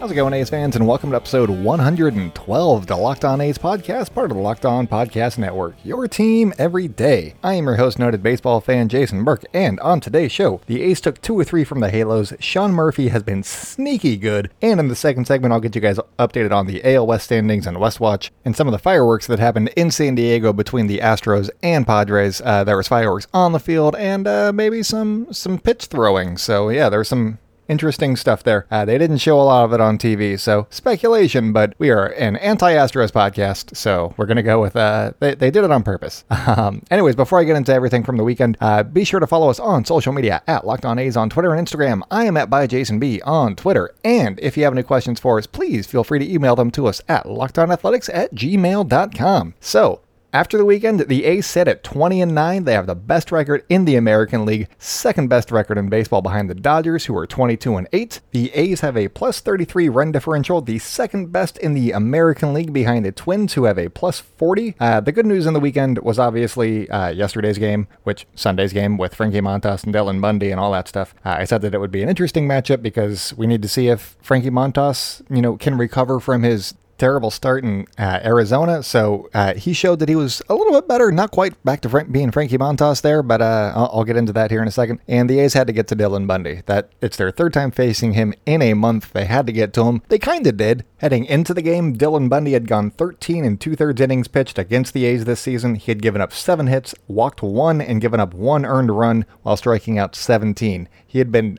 How's it going, A's fans, and welcome to episode 112 the Locked On A's podcast, part of the Locked On Podcast Network. Your team every day. I am your host, noted baseball fan Jason Burke, and on today's show, the A's took two or three from the Halos. Sean Murphy has been sneaky good, and in the second segment, I'll get you guys updated on the AL West standings and West Watch, and some of the fireworks that happened in San Diego between the Astros and Padres. Uh, there was fireworks on the field, and uh, maybe some some pitch throwing. So yeah, there's some interesting stuff there. Uh, they didn't show a lot of it on TV, so speculation, but we are an anti Astros podcast, so we're going to go with uh, they, they did it on purpose. Um, anyways, before I get into everything from the weekend, uh, be sure to follow us on social media at Locked On A's on Twitter and Instagram. I am at by Jason B on Twitter. And if you have any questions for us, please feel free to email them to us at lockedonathletics at gmail.com. So, after the weekend, the A's sit at 20 and 9. They have the best record in the American League, second best record in baseball behind the Dodgers, who are 22 and 8. The A's have a plus 33 run differential, the second best in the American League behind the Twins, who have a plus 40. Uh, the good news in the weekend was obviously uh, yesterday's game, which Sunday's game with Frankie Montas and Dylan Bundy and all that stuff. Uh, I said that it would be an interesting matchup because we need to see if Frankie Montas, you know, can recover from his terrible start in uh, Arizona. So uh, he showed that he was a little bit better, not quite back to Frank, being Frankie Montas there, but uh, I'll, I'll, get into that here in a second. And the A's had to get to Dylan Bundy. That it's their third time facing him in a month. They had to get to him. They kind of did. Heading into the game, Dylan Bundy had gone 13 and two thirds innings pitched against the A's this season. He had given up seven hits, walked one, and given up one earned run while striking out 17. He had been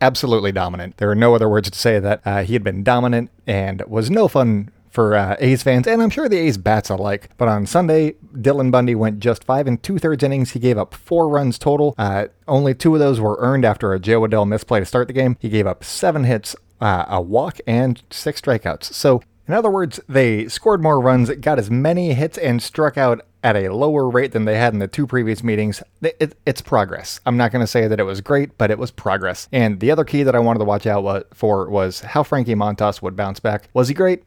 absolutely dominant. There are no other words to say that. Uh, he had been dominant and was no fun for uh, A's fans, and I'm sure the A's bats alike. But on Sunday, Dylan Bundy went just five and two thirds innings. He gave up four runs total. Uh, only two of those were earned after a Jo Adell misplay to start the game. He gave up seven hits, uh, a walk, and six strikeouts. So in other words, they scored more runs, got as many hits, and struck out at a lower rate than they had in the two previous meetings. It, it, it's progress. I'm not going to say that it was great, but it was progress. And the other key that I wanted to watch out for was how Frankie Montas would bounce back. Was he great?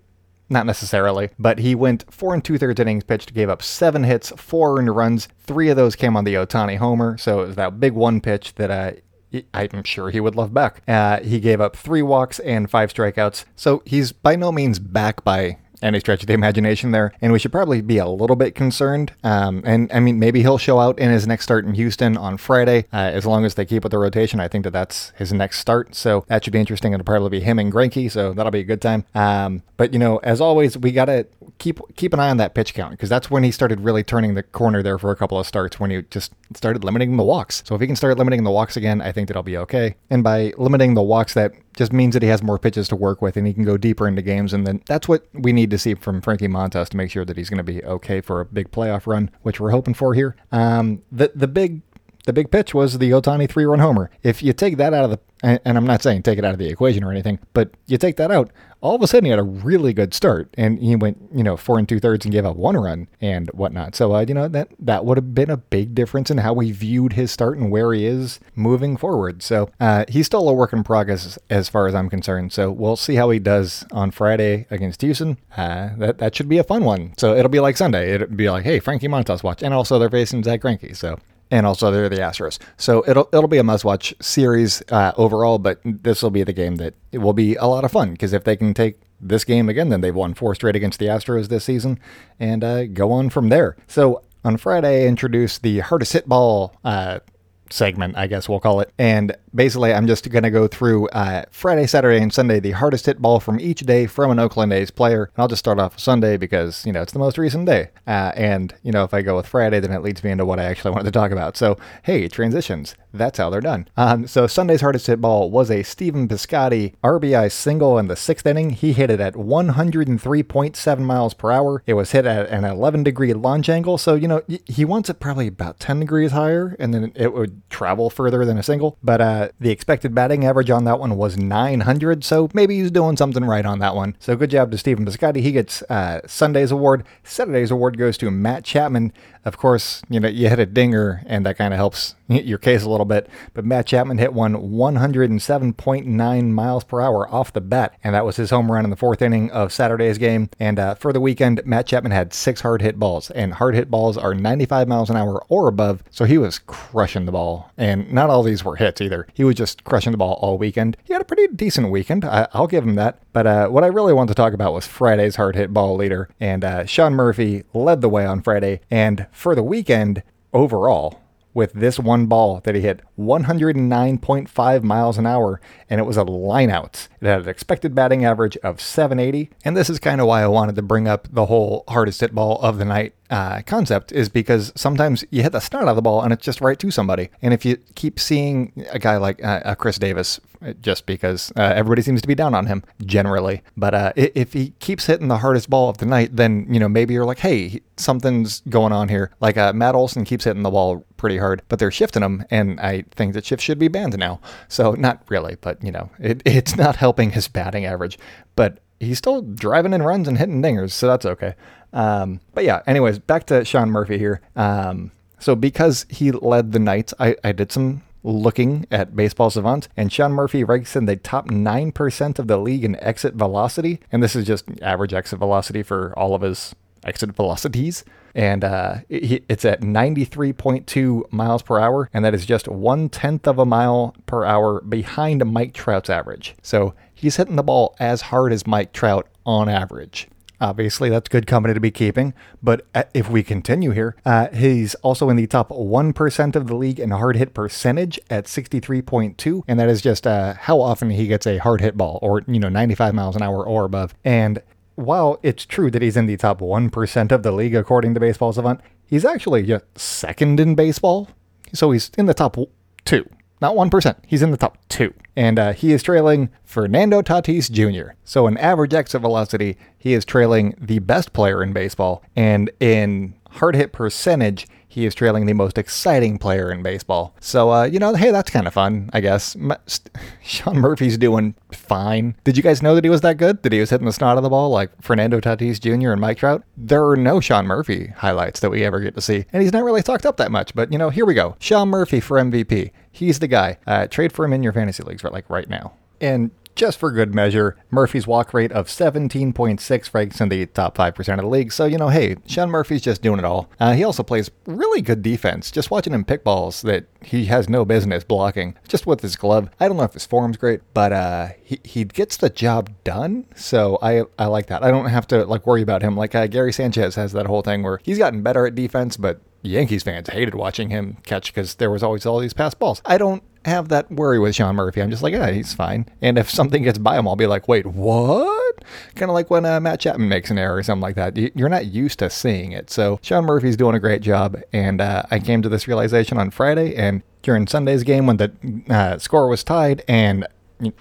Not necessarily, but he went four and two thirds innings pitched, gave up seven hits, four earned runs. Three of those came on the Ohtani homer, so it was that big one pitch that uh, I'm sure he would love back. Uh, he gave up three walks and five strikeouts, so he's by no means back by any stretch of the imagination there, and we should probably be a little bit concerned. Um, and I mean, maybe he'll show out in his next start in Houston on Friday, uh, as long as they keep with the rotation. I think that that's his next start, so that should be interesting. It'll probably be him and Greinke, so that'll be a good time. Um, but you know, as always, we gotta keep keep an eye on that pitch count because that's when he started really turning the corner there for a couple of starts when he just started limiting the walks. So if he can start limiting the walks again, I think that'll be okay. And by limiting the walks, that just means that he has more pitches to work with and he can go deeper into games. And then that's what we need to see from Frankie Montas to make sure that he's going to be okay for a big playoff run, which we're hoping for here. Um, the the big the big pitch was the Ohtani three run homer. If you take that out of the, and I'm not saying take it out of the equation or anything, but you take that out, all of a sudden he had a really good start and he went, you know, four and two thirds and gave up one run and whatnot. So, uh, you know, that, that would have been a big difference in how we viewed his start and where he is moving forward. So, uh, he's still a work in progress as far as I'm concerned. So, we'll see how he does on Friday against Houston. Uh, that, that should be a fun one. So, it'll be like Sunday. It'll be like, hey, Frankie Montas watch. And also they're facing Zack Greinke. So, and also they're the Astros. So it'll it'll be a must-watch series uh, overall, but this will be the game that it will be a lot of fun because if they can take this game again, then they've won four straight against the Astros this season, and uh, go on from there. So on Friday, I introduced the hardest hit ball uh, segment, I guess we'll call it. And basically, I'm just going to go through uh, Friday, Saturday, and Sunday the hardest hit ball from each day from an Oakland A's player. And I'll just start off Sunday because, you know, it's the most recent day. Uh, and, you know, if I go with Friday, then it leads me into what I actually wanted to talk about. So, hey, transitions. That's how they're done. Um, so Sunday's hardest hit ball was a Stephen Piscotty RBI single in the sixth inning. He hit it at 103.7 miles per hour. It was hit at an 11 degree launch angle. So, you know, he wants it probably about 10 degrees higher and then it would travel further than a single. But uh, the expected batting average on that one was 900, so maybe he's doing something right on that one. So good job to Stephen Piscotty. He gets uh, Sunday's award. Saturday's award goes to Matt Chapman. Of course, you know you hit a dinger, and that kind of helps your case a little bit. But Matt Chapman hit one 107.9 miles per hour off the bat, and that was his home run in the fourth inning of Saturday's game. And uh, for the weekend, Matt Chapman had six hard hit balls, and hard hit balls are 95 miles an hour or above. So he was crushing the ball, and not all these were hits either. He was just crushing the ball all weekend. He had a pretty decent weekend. I, will give him that. But uh, what I really want to talk about was Friday's hard hit ball leader, and uh, Sean Murphy led the way on Friday. And for the weekend overall, with this one ball that he hit 109.5 miles an hour, and it was a lineout. It had an expected batting average of 780, and this is kind of why I wanted to bring up the whole hardest hit ball of the night uh, concept is because sometimes you hit the start of the ball and it's just right to somebody. And if you keep seeing a guy like uh, Chris Davis, just because uh, everybody seems to be down on him generally, but uh, if he keeps hitting the hardest ball of the night, then you know maybe you're like, hey, something's going on here. Like uh, Matt Olson keeps hitting the ball pretty hard, but they're shifting him, and I think that shift should be banned now. So not really, but you know, it, it's not helping his batting average, but he's still driving in runs and hitting dingers, so that's okay. Um, but yeah, anyways, back to Sean Murphy here. Um, so because he led the nights, I, I did some looking at Baseball Savant, and Sean Murphy ranks in the top 9% of the league in exit velocity. And this is just average exit velocity for all of his exit velocities. And uh, it's at 93.2 miles per hour, and that is just one tenth of a mile per hour behind Mike Trout's average. So he's hitting the ball as hard as Mike Trout on average. Obviously, that's good company to be keeping. But uh, if we continue here, uh, he's also in the top 1% of the league in hard hit percentage at 63.2. And that is just uh, how often he gets a hard hit ball or, you know, 95 miles an hour or above. And while it's true that he's in the top 1% of the league according to Baseball Savant, he's actually second in baseball. So he's in the top two. Not 1%. He's in the top two. And uh, he is trailing Fernando Tatis Jr. So, in average exit velocity, he is trailing the best player in baseball. And in hard hit percentage, he is trailing the most exciting player in baseball. So, uh, you know, hey, that's kind of fun, I guess. Sean Murphy's doing fine. Did you guys know that he was that good? That he was hitting the snot of the ball like Fernando Tatis Jr. and Mike Trout? There are no Sean Murphy highlights that we ever get to see. And he's not really talked up that much, but, you know, here we go. Sean Murphy for MVP. He's the guy. Uh, trade for him in your fantasy leagues, right? Like right now. And just for good measure, Murphy's walk rate of 17.6 ranks in the top 5% of the league. So, you know, hey, Sean Murphy's just doing it all. Uh, he also plays really good defense. Just watching him pick balls that he has no business blocking, just with his glove. I don't know if his form's great, but uh, he, he gets the job done. So I, I like that. I don't have to like worry about him. Like uh, Gary Sanchez has that whole thing where he's gotten better at defense, but Yankees fans hated watching him catch because there was always all these pass balls. I don't have that worry with Sean Murphy. I'm just like, yeah, he's fine. And if something gets by him, I'll be like, wait, what? Kind of like when uh, Matt Chapman makes an error or something like that. You're not used to seeing it. So Sean Murphy's doing a great job. And uh, I came to this realization on Friday and during Sunday's game when the uh, score was tied and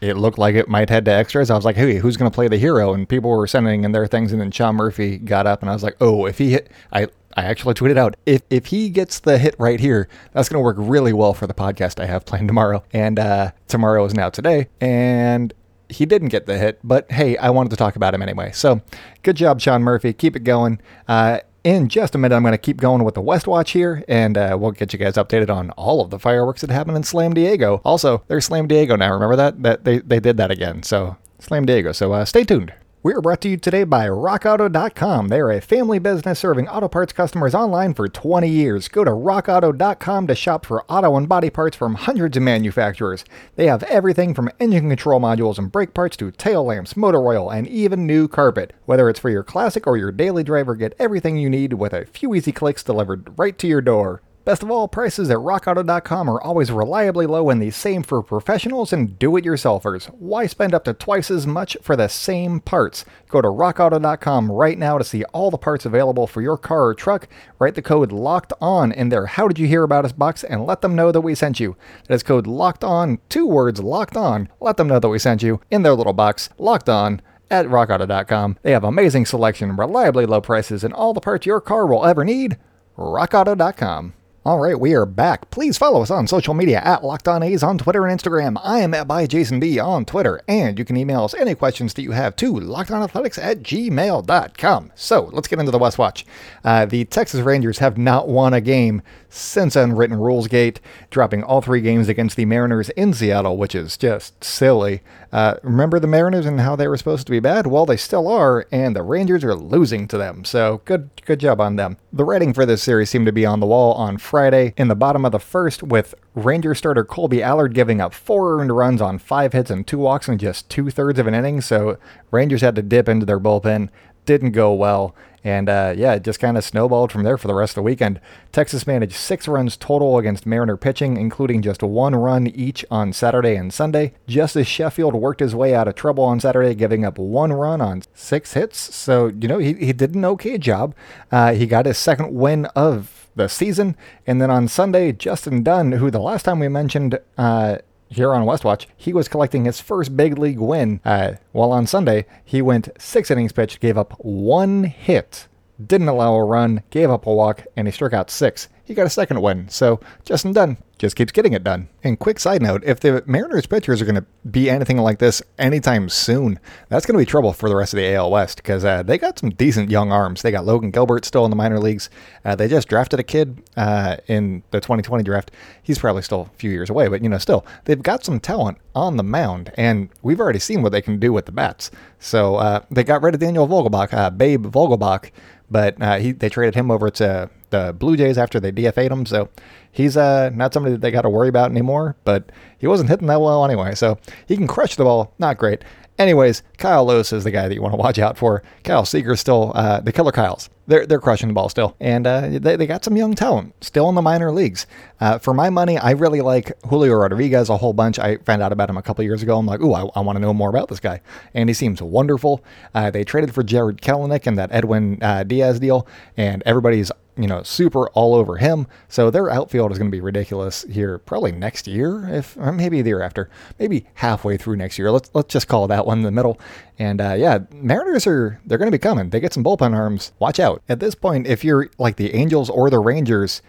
it looked like it might head to extras. I was like, hey, who's going to play the hero? And people were sending in their things. And then Sean Murphy got up and I was like, oh, if he hit, I, I actually tweeted out if if he gets the hit right here, that's going to work really well for the podcast I have planned tomorrow. And uh, tomorrow is now today, and he didn't get the hit, but hey, I wanted to talk about him anyway. So good job, Sean Murphy. Keep it going. Uh, in just a minute, I'm going to keep going with the West Watch here, and uh, we'll get you guys updated on all of the fireworks that happened in Slam Diego. Also, there's Slam Diego now. Remember that? That they, they did that again. So Slam Diego. So uh, stay tuned. We are brought to you today by RockAuto.com. They're a family business serving auto parts customers online for 20 years. Go to RockAuto.com to shop for auto and body parts from hundreds of manufacturers. They have everything from engine control modules and brake parts to tail lamps, motor oil, and even new carpet. Whether it's for your classic or your daily driver, get everything you need with a few easy clicks delivered right to your door. Best of all, prices at rockauto.com are always reliably low and the same for professionals and do it yourselfers. Why spend up to twice as much for the same parts? Go to rockauto.com right now to see all the parts available for your car or truck. Write the code LOCKED ON in their How Did You Hear About Us box and let them know that we sent you. That is code LOCKED ON, two words LOCKED ON. Let them know that we sent you in their little box, LOCKED ON at rockauto.com. They have amazing selection, reliably low prices, and all the parts your car will ever need. rockauto.com. All right, we are back. Please follow us on social media at Locked On A's on Twitter and Instagram. I am at by Jason B on Twitter, and you can email us any questions that you have to lockedonathletics at gmail.com. So let's get into the West Watch. Uh, the Texas Rangers have not won a game since Unwritten Rules Gate, dropping all three games against the Mariners in Seattle, which is just silly. Uh, remember the Mariners and how they were supposed to be bad? Well, they still are, and the Rangers are losing to them. So good, good job on them. The writing for this series seemed to be on the wall on Friday in the bottom of the first, with Ranger starter Kolby Allard giving up four earned runs on five hits and two walks in just two thirds of an inning. So Rangers had to dip into their bullpen. Didn't go well. And uh, yeah, it just kind of snowballed from there for the rest of the weekend. Texas managed six runs total against Mariner pitching, including just one run each on Saturday and Sunday. Justus Sheffield worked his way out of trouble on Saturday, giving up one run on six hits. So, you know, he, he did an okay job. Uh, he got his second win of the season. And then on Sunday, Justin Dunn, who the last time we mentioned uh, here on Westwatch, he was collecting his first big league win. Uh, while on Sunday, he went six innings pitched, gave up one hit, didn't allow a run, gave up a walk, and he struck out six he got a second win. So Justin Dunn just keeps getting it done. And quick side note if the Mariners pitchers are going to be anything like this anytime soon, that's going to be trouble for the rest of the AL West because uh, they got some decent young arms. They got Logan Gilbert still in the minor leagues. Uh, they just drafted a kid uh, in the 2020 draft. He's probably still a few years away, but you know, still, they've got some talent on the mound, and we've already seen what they can do with the bats. So uh, they got rid of Daniel Vogelbach, uh, Babe Vogelbach, but uh, he, they traded him over to the Blue Jays after they DFA'd him. So he's uh, not somebody that they got to worry about anymore, but he wasn't hitting that well anyway. So he can crush the ball, not great. Anyways, Kyle Lewis is the guy that you want to watch out for. Kyle Seager's still uh, the killer Kyles. They're, they're crushing the ball still. And uh, they, they got some young talent still in the minor leagues. Uh, for my money, I really like Julio Rodriguez a whole bunch. I found out about him a couple years ago. I'm like, ooh, I, I want to know more about this guy. And he seems wonderful. Uh, they traded for Jarred Kelenic and that Edwin uh, Diaz deal, and everybody's you know, super all over him. So their outfield is going to be ridiculous here, probably next year, if or maybe the year after, maybe halfway through next year. Let's let's just call that one the middle. And uh, yeah, Mariners are they're going to be coming. They get some bullpen arms. Watch out. At this point, if you're like the Angels or the Rangers,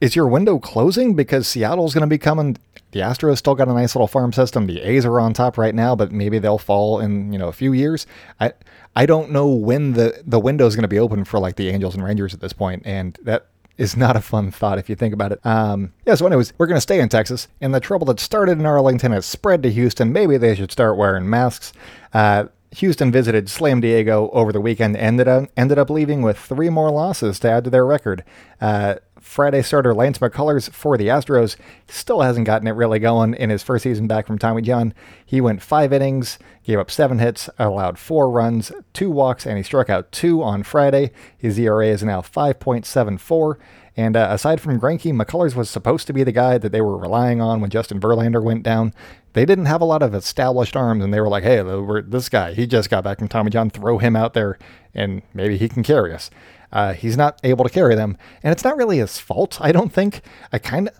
is your window closing because Seattle's going to be coming? The Astros still got a nice little farm system. The A's are on top right now, but maybe they'll fall in you know a few years. I I don't know when the the window is going to be open for like the Angels and Rangers at this point, and that is not a fun thought if you think about it. Um, yeah, so anyways, we're going to stay in Texas, and the trouble that started in Arlington has spread to Houston. Maybe they should start wearing masks. Uh, Houston visited Slam Diego over the weekend, ended up, ended up leaving with three more losses to add to their record. Uh, Friday starter Lance McCullers for the Astros still hasn't gotten it really going in his first season back from Tommy John. He went five innings, gave up seven hits, allowed four runs, two walks, and he struck out two on Friday. His ERA is now 5.74. And uh, aside from Greinke, McCullers was supposed to be the guy that they were relying on when Justin Verlander went down. They didn't have a lot of established arms, and they were like, hey, this guy, he just got back from Tommy John, throw him out there, and maybe he can carry us. Uh, he's not able to carry them, and it's not really his fault, I don't think. I kind of,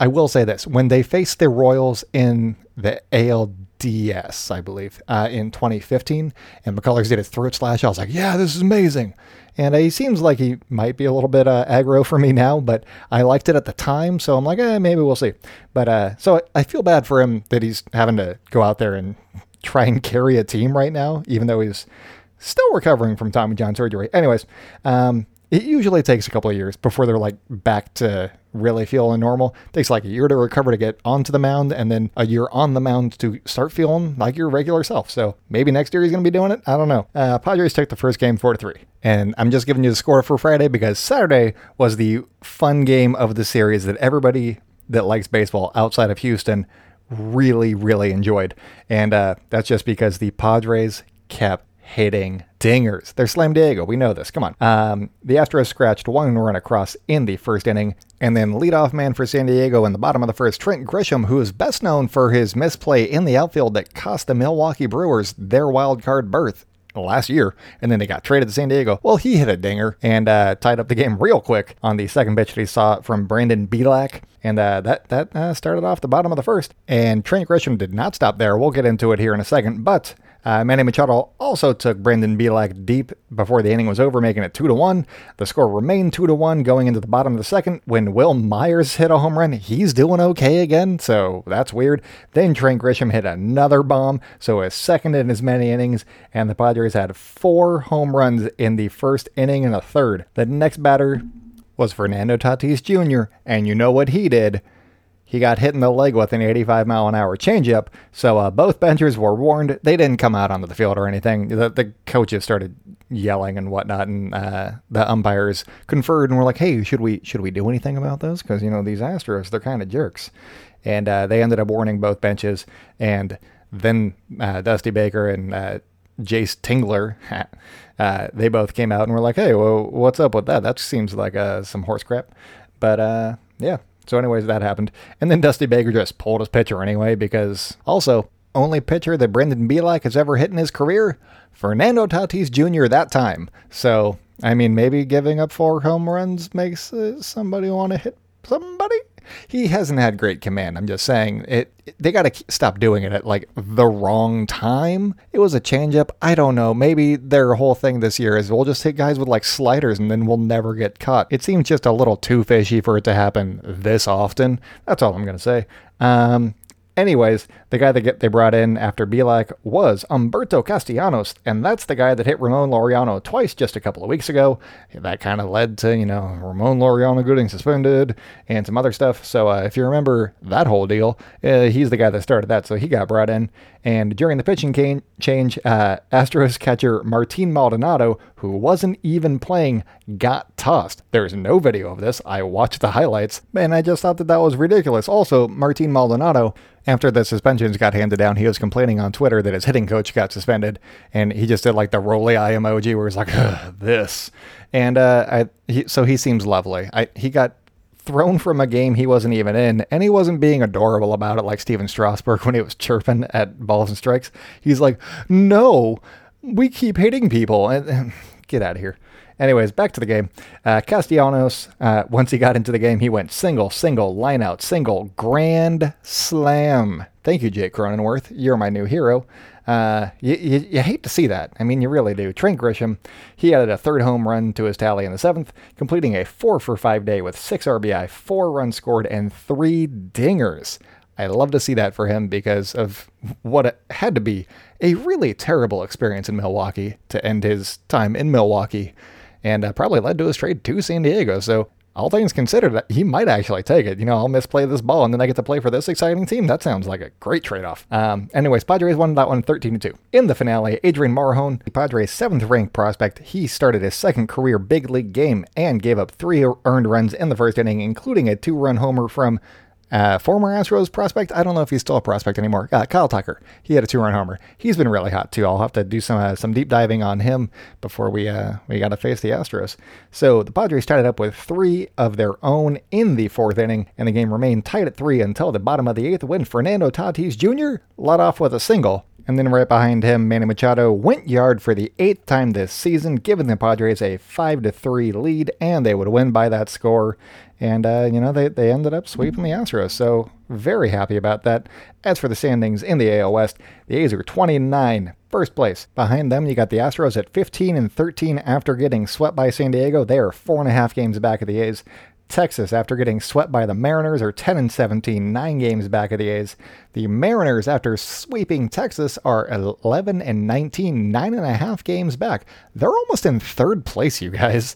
I will say this: when they faced the Royals in the ALDS, I believe, uh, in 2015, and McCullers did his throat slash, I was like, yeah, this is amazing. And he seems like he might be a little bit uh, aggro for me now, but I liked it at the time, so I'm like, eh, maybe we'll see. But uh, so I feel bad for him that he's having to go out there and try and carry a team right now, even though he's still recovering from Tommy John surgery. Anyways, um, it usually takes a couple of years before they're like back to really feeling normal. It takes like a year to recover to get onto the mound, and then a year on the mound to start feeling like your regular self. So maybe next year he's going to be doing it. I don't know. Uh, Padres took the first game four to three, and I'm just giving you the score for Friday because Saturday was the fun game of the series that everybody that likes baseball outside of Houston really, really enjoyed, and uh, that's just because the Padres kept hitting dingers. They're Slam Diego. We know this. Come on. Um, the Astros scratched one run across in the first inning, and then leadoff man for San Diego in the bottom of the first, Trent Grisham, who is best known for his misplay in the outfield that cost the Milwaukee Brewers their wild card berth last year, and then they got traded to San Diego. Well, he hit a dinger and uh, tied up the game real quick on the second pitch that he saw from Brandon Bielak, and uh, that that uh, started off the bottom of the first. And Trent Grisham did not stop there. We'll get into it here in a second, but Uh, Manny Machado also took Brandon Bielak deep before the inning was over, making it two to one. The score remained two to one going into the bottom of the second. When Wil Myers hit a home run, he's doing okay again, so that's weird. Then Trent Grisham hit another bomb, so his second in as many innings, and the Padres had four home runs in the first inning and a third. The next batter was Fernando Tatis Jr., and you know what he did? He got hit in the leg with an 85 mile an hour changeup, so uh, both benchers were warned. They didn't come out onto the field or anything. The, the coaches started yelling and whatnot, and uh, the umpires conferred and were like, "Hey, should we should we do anything about this? Because you know these Astros, they're kind of jerks." And uh, they ended up warning both benches, and then uh, Dusty Baker and uh, Jayce Tingler. Uh, they both came out and were like, "Hey, well, what's up with that? That seems like uh, some horse crap." But uh, yeah, so, anyways, that happened. And then Dusty Baker just pulled his pitcher anyway, because also, only pitcher that Brendan Bielak has ever hit in his career, Fernando Tatis Jr. that time. So, I mean, maybe giving up four home runs makes uh, somebody want to hit somebody? He hasn't had great command. I'm just saying it. They got to stop doing it at like the wrong time. It was a changeup. I don't know. Maybe their whole thing this year is we'll just hit guys with like sliders and then we'll never get caught. It seems just a little too fishy for it to happen this often. That's all I'm gonna say. Um, Anyways, the guy that get, they brought in after Bielak was Humberto Castellanos, and that's the guy that hit Ramon Laureano twice just a couple of weeks ago. That kind of led to, you know, Ramon Laureano getting suspended and some other stuff. So uh, if you remember that whole deal, uh, he's the guy that started that, so he got brought in. And during the pitching can- change, uh, Astros catcher Martin Maldonado, who wasn't even playing, got tossed. There's no video of this. I watched the highlights, and I just thought that that was ridiculous. Also, Martin Maldonado after the suspensions got handed down, he was complaining on Twitter that his hitting coach got suspended, and he just did like the rolly eye emoji where he's like, "This," and uh, I, he, so he seems lovely. I, he got thrown from a game he wasn't even in, and he wasn't being adorable about it like Stephen Strasburg when he was chirping at balls and strikes. He's like, "No, we keep hitting people," and get out of here. Anyways, back to the game. Uh, Castellanos, uh, once he got into the game, he went single, single, line out, single, grand slam. Thank you, Jake Cronenworth. You're my new hero. Uh, you, you, you, hate to see that. I mean, you really do. Trent Grisham, he added a third home run to his tally in the seventh, completing a four for five day with six RBI, four runs scored, and three dingers. I love to see that for him because of what had to be a really terrible experience in Milwaukee to end his time in Milwaukee and uh, probably led to his trade to San Diego. So, all things considered, he might actually take it. You know, I'll misplay this ball and then I get to play for this exciting team. That sounds like a great trade off. Um, anyways, Padres won that one 13 2. In the finale, Adrian Morejon, the Padres' seventh ranked prospect, he started his second career big league game and gave up three earned runs in the first inning, including a two run homer from uh, former Astros prospect, I don't know if he's still a prospect anymore. Uh, Kyle Tucker, he had a two-run homer. He's been really hot too. I'll have to do some uh, some deep diving on him before we uh, we got to face the Astros. So the Padres tied it up with three of their own in the fourth inning, and the game remained tight at three until the bottom of the eighth when Fernando Tatis Jr. led off with a single. And then right behind him, Manny Machado went yard for the eighth time this season, giving the Padres a 5 to 3 lead, and they would win by that score. And, uh, you know, they, they ended up sweeping the Astros. So, very happy about that. As for the standings in the AL West, the A's are 29, first place. Behind them, you got the Astros at 15 and 13 after getting swept by San Diego. They are four and a half games back of the A's. Texas, after getting swept by the Mariners, are 10 and 17, nine games back of the A's. The Mariners, after sweeping Texas, are 11 and 19, nine and a half games back. They're almost in third place, you guys.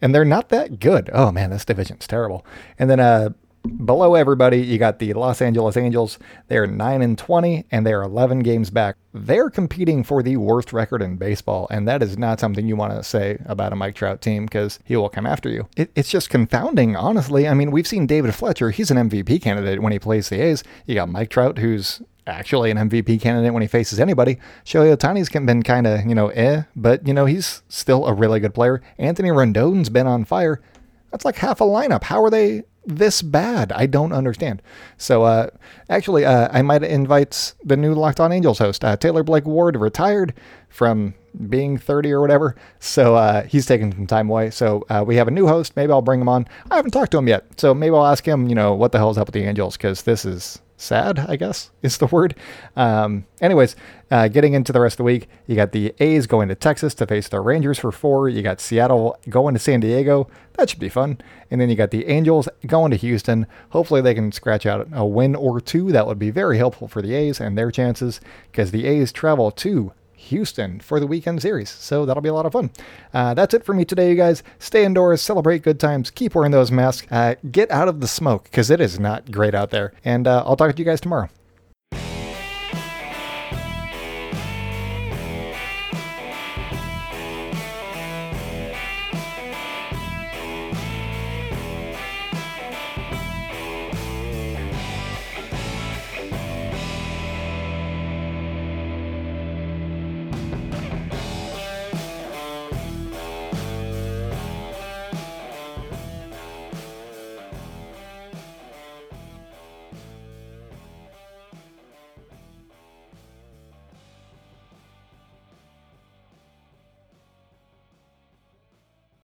And they're not that good. Oh man, this division's terrible. And then uh, Below everybody, you got the Los Angeles Angels. They're 9 and 20 and they're 11 games back. They're competing for the worst record in baseball, and that is not something you want to say about a Mike Trout team because he will come after you. It, it's just confounding, honestly. I mean, we've seen David Fletcher, he's an MVP candidate when he plays the A's. You got Mike Trout, who's actually an MVP candidate when he faces anybody. Shohei Ohtani's been kind of, you know, eh, but, you know, he's still a really good player. Anthony Rendon's been on fire. That's like half a lineup. How are they this bad? I don't understand. So, uh, actually, uh, I might invite the new Locked On Angels host, uh, Taylor Blake Ward, retired from being 30 or whatever. So uh, he's taking some time away. So uh, we have a new host. Maybe I'll bring him on. I haven't talked to him yet. So maybe I'll ask him, you know, what the hell is up with the Angels? Because this is sad, I guess is the word. Um, anyways, uh, getting into the rest of the week, you got the A's going to Texas to face the Rangers for four. You got Seattle going to San Diego. That should be fun. And then you got the Angels going to Houston. Hopefully, they can scratch out a win or two. That would be very helpful for the A's and their chances because the A's travel to Houston for the weekend series. So that'll be a lot of fun. Uh, that's it for me today, you guys. Stay indoors, celebrate good times, keep wearing those masks, uh, get out of the smoke because it is not great out there. And uh, I'll talk to you guys tomorrow.